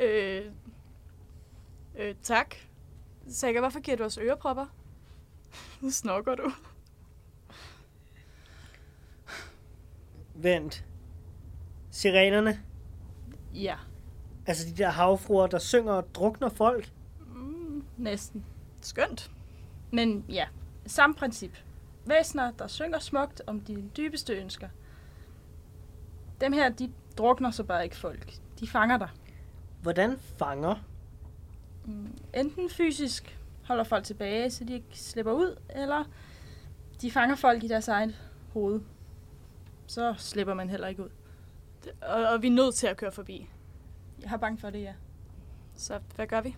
Øh, øh, tak. Saga, hvorfor giver du os ørepropper? Nu snokker du. Vent. Sirenerne? Ja, Altså de der havfruer, der synger og drukner folk? mm, næsten. Skønt. Men ja, samme princip. Væsner, der synger smukt om dine dybeste ønsker. Dem her, de drukner så bare ikke folk. De fanger dig. Hvordan fanger? Mm, Enten fysisk holder folk tilbage, så de ikke slipper ud, eller de fanger folk i deres eget hoved. Så slipper man heller ikke ud. Og, og vi er nødt til at køre forbi. Jeg har bange for det, ja. Så hvad gør vi?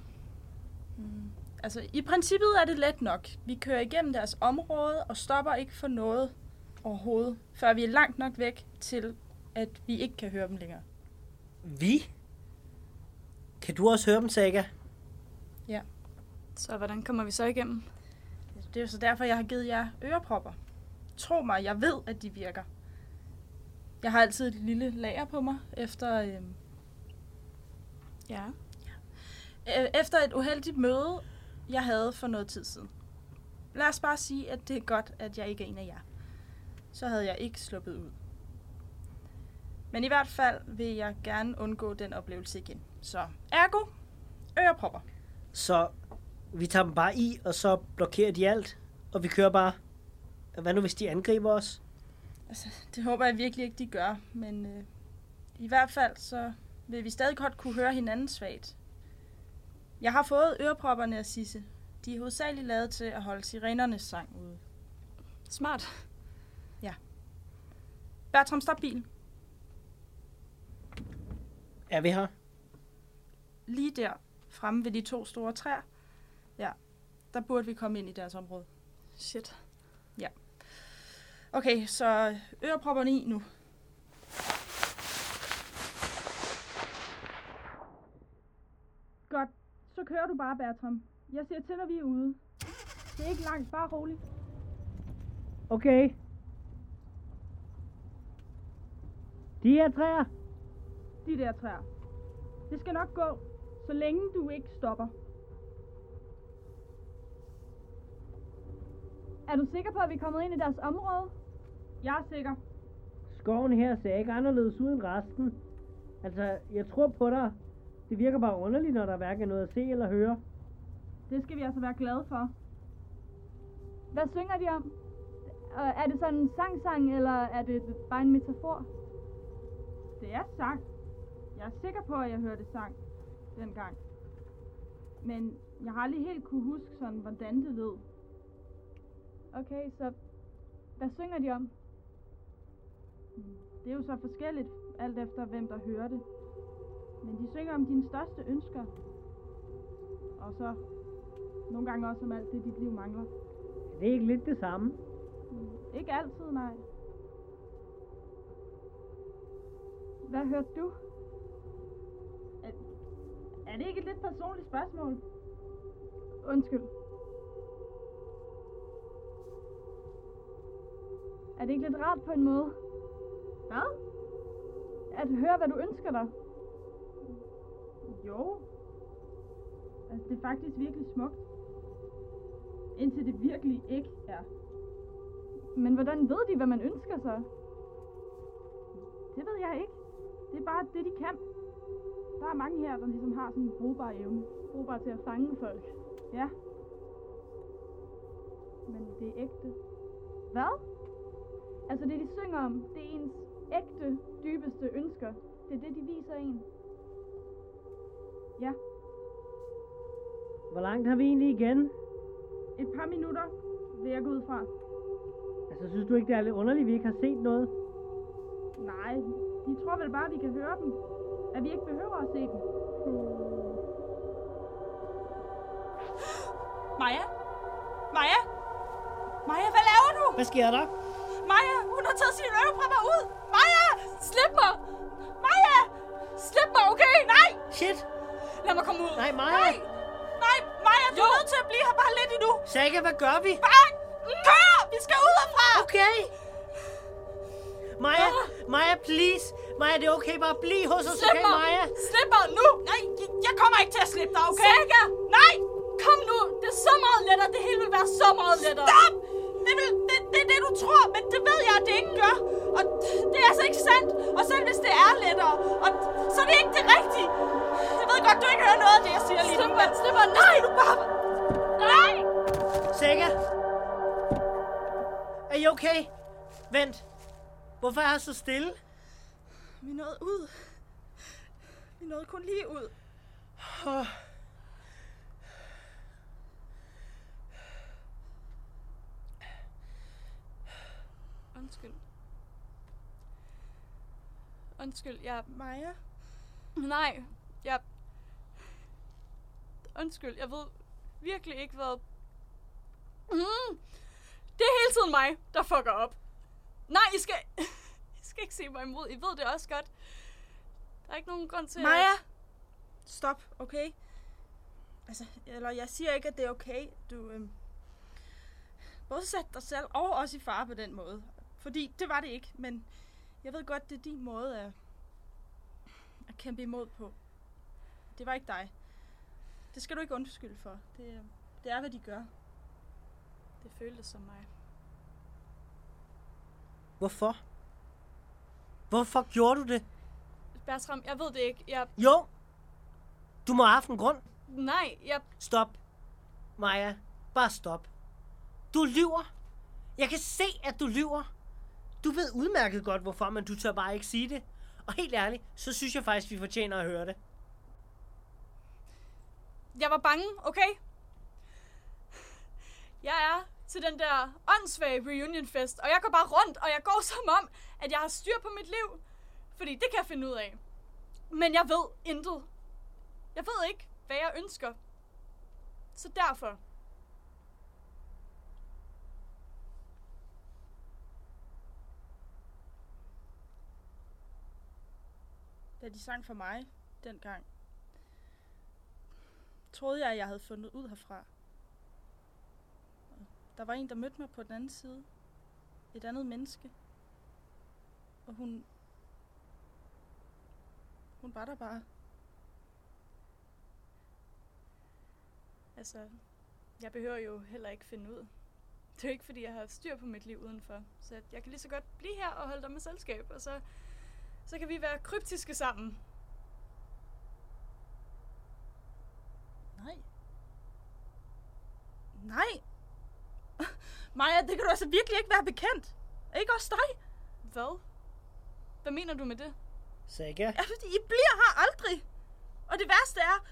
Mm. Altså, i princippet er det let nok. Vi kører igennem deres område og stopper ikke for noget overhovedet, før vi er langt nok væk til, at vi ikke kan høre dem længere. Vi? Kan du også høre dem, Saga? Så hvordan kommer vi så igennem? Det er jo så derfor, jeg har givet jer ørepropper. Tro mig, jeg ved, at de virker. Jeg har altid et lille lager på mig efter, øh, Ja. øh, efter et uheldigt møde, jeg havde for noget tid siden. Lad os bare sige, at det er godt, at jeg ikke er en af jer. Så havde jeg ikke sluppet ud. Men i hvert fald vil jeg gerne undgå den oplevelse igen. Så ergo, ørepropper. Så vi tager dem bare i, og så blokerer de alt, og vi kører bare. Hvad nu, hvis de angriber os? Altså, det håber jeg virkelig ikke, de gør. Men øh, i hvert fald, så vil vi stadig godt kunne høre hinanden svagt. Jeg har fået ørepropperne af Sisse. De er hovedsageligt lavet til at holde sirenernes sang ude. Smart. Bertram, stop bilen. Er vi her? Lige der, fremme ved de to store træer. Ja, der burde vi komme ind i deres område. Shit. Okay, så ørepropperne i nu. Godt. Så kører du bare, Bertram. Jeg ser til, når vi er ude. Det er ikke langt, bare roligt. Okay. De her træer. De der træer. Det skal nok gå, så længe du ikke stopper. Er du sikker på, at vi er kommet ind i deres område? Jeg er sikker. Skoven her ser ikke anderledes ud end resten. Altså, jeg tror på dig. Det virker bare underligt, når der hverken er noget at se eller høre. Det skal vi altså være glade for. Hvad synger de om? Er det sådan en sang-sang, eller er det bare en metafor? Det er sang. Jeg er sikker på, at jeg hørte sang dengang. Men jeg har aldrig helt kunne huske sådan, hvordan det lød. Okay, så hvad synger de om? Det er jo så forskelligt, alt efter hvem der hører det. Men de synger om dine største ønsker. Og så nogle gange også om alt det, dit liv mangler. Det er ikke lidt det samme. Mm, Ikke altid, nej. Hvad hørte du? Er, det ikke et lidt personligt spørgsmål? Undskyld. Er det ikke lidt rart på en måde? Hvad? At høre, hvad du ønsker dig? Jo. Altså, det er faktisk virkelig smukt. Indtil det virkelig ikke er. Men hvordan ved de, hvad man ønsker sig? Det ved jeg ikke. Det er bare det, de kan. Der er mange her, der ligesom har sådan en brugbar evne. Brugbar til at fange folk. Ja. Men det er ægte. Hvad? Altså det, de synger om, det er ens ægte, dybeste ønsker. Det er det, de viser en. Ja. Hvor langt har vi egentlig igen? Et par minutter vil jeg gå ud fra. Altså, synes du ikke, det er lidt underligt, at vi ikke har set noget? Nej, de tror vel bare, at vi kan høre dem. At vi ikke behøver at se dem. Maja? Maja? Maja, hvad laver du? Hvad sker der? Maja, hun har taget sine ørepropper ud. Maja, slip mig. Maja, slip mig, okay? Nej, Shit! lad mig komme ud. Nej, Maja! Nej, nej, Maja, du er nødt til at blive her bare lidt endnu. Saga, hvad gør vi? Bare kør, vi skal ud herfra. Okay! Maja, Maja, please! Maja, det er okay, bare bliv hos os, Slip okay, mig. Maja? Slip mig nu. Nej, Jeg kommer ikke til at slippe dig, okay? Saga! Nej! Kom nu! Det er så meget lettere. Det hele vil være så meget lettere. Stop! Det, vil, det, det er det, du tror, men det ved jeg, at det ikke gør. Og det er altså ikke sandt. Og selv hvis det er lettere, og så er det ikke det rigtige. Jeg ved godt, du ikke hører noget af det, jeg siger lige nu. Slip mig, slip mig. Nej, du bare... Nej! Sækker! Er I okay? Vent. Hvorfor er jeg så stille? Vi nåede ud. Vi nåede kun lige ud. Oh. Undskyld. Undskyld, jeg... Maja? Nej, jeg... Undskyld, jeg ved virkelig ikke, hvad... Mm. Det er hele tiden mig, der fucker op. Nej, I skal... Skal ikke se mig imod. I ved det også godt. Der er ikke nogen grund til at... Maja! Stop, okay? Altså, eller jeg siger ikke, at det er okay. Du, øhm, både sæt dig selv og os i fare på den måde. Fordi det var det ikke, men jeg ved godt, det er din måde at, at kæmpe imod på. Det var ikke dig. Det skal du ikke undskylde for. Det, det er, hvad de gør. Det føltes som mig. Hvorfor? Hvorfor gjorde du det? Bertram, jeg ved det ikke. Jeg... Jo! Du må have haft en grund. Nej, jeg... Stop. Maja, bare stop. Du lyver. Jeg kan se, at du lyver. Du ved udmærket godt, hvorfor, men du tør bare ikke sige det. Og helt ærligt, så synes jeg faktisk, vi fortjener at høre det. Jeg var bange, okay? Jeg er til den der åndssvage reunionfest, og jeg går bare rundt, og jeg går som om, at jeg har styr på mit liv. Fordi det kan jeg finde ud af. Men jeg ved intet. Jeg ved ikke, hvad jeg ønsker. Så derfor. Da de sang for mig dengang, troede jeg, at jeg havde fundet ud herfra. Der var en, der mødte mig på den anden side. Et andet menneske. Og hun... Hun var der bare. Altså, jeg behøver jo heller ikke finde ud. Det er jo ikke, fordi jeg har styr på mit liv udenfor. Så jeg kan lige så godt blive her og holde dig med selskab, og så, så kan vi være kryptiske sammen. Nej. Nej. Maja, det kan du altså virkelig ikke være bekendt. Ikke også dig? Hvad? Hvad mener du med det? Sækker? Ja, fordi I bliver her aldrig. Og det værste er,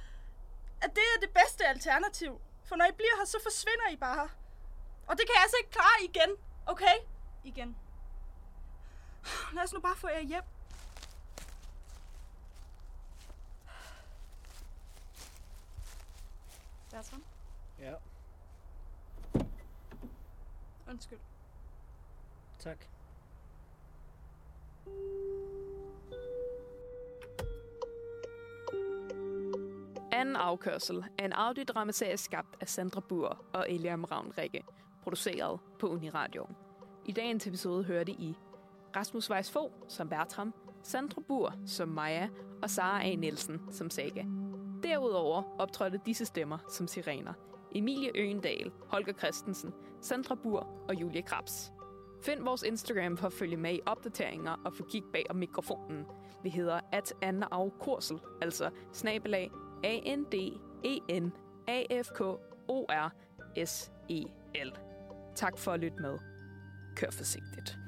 at det er det bedste alternativ. For når I bliver her, så forsvinder I bare. Og det kan jeg altså ikke klare igen, okay? Igen. Lad os nu bare få jer hjem. Bertram, Ja, undskyld. tak. Anden afkørsel er en audiodramaserie skabt af Sandra Bur og Eliam Ravn Rikke, produceret på Uniradioen. I dagens episode hørte I Rasmus Weiss Fogh som Bertram, Sandra Bur som Maja og Sara A. Nielsen som Saga. Derudover optrådte disse stemmer som sirener. Emilie Øgendal, Holger Christensen, Sandra Bur og Julie Krabs. Find vores Instagram for at følge med i opdateringer og få kig bag om mikrofonen. Vi hedder at Anna Korsel, altså snabelag A-N-D-E-N-A-F-K-O-R-S-E-L. Tak for at lytte med. Kør forsigtigt.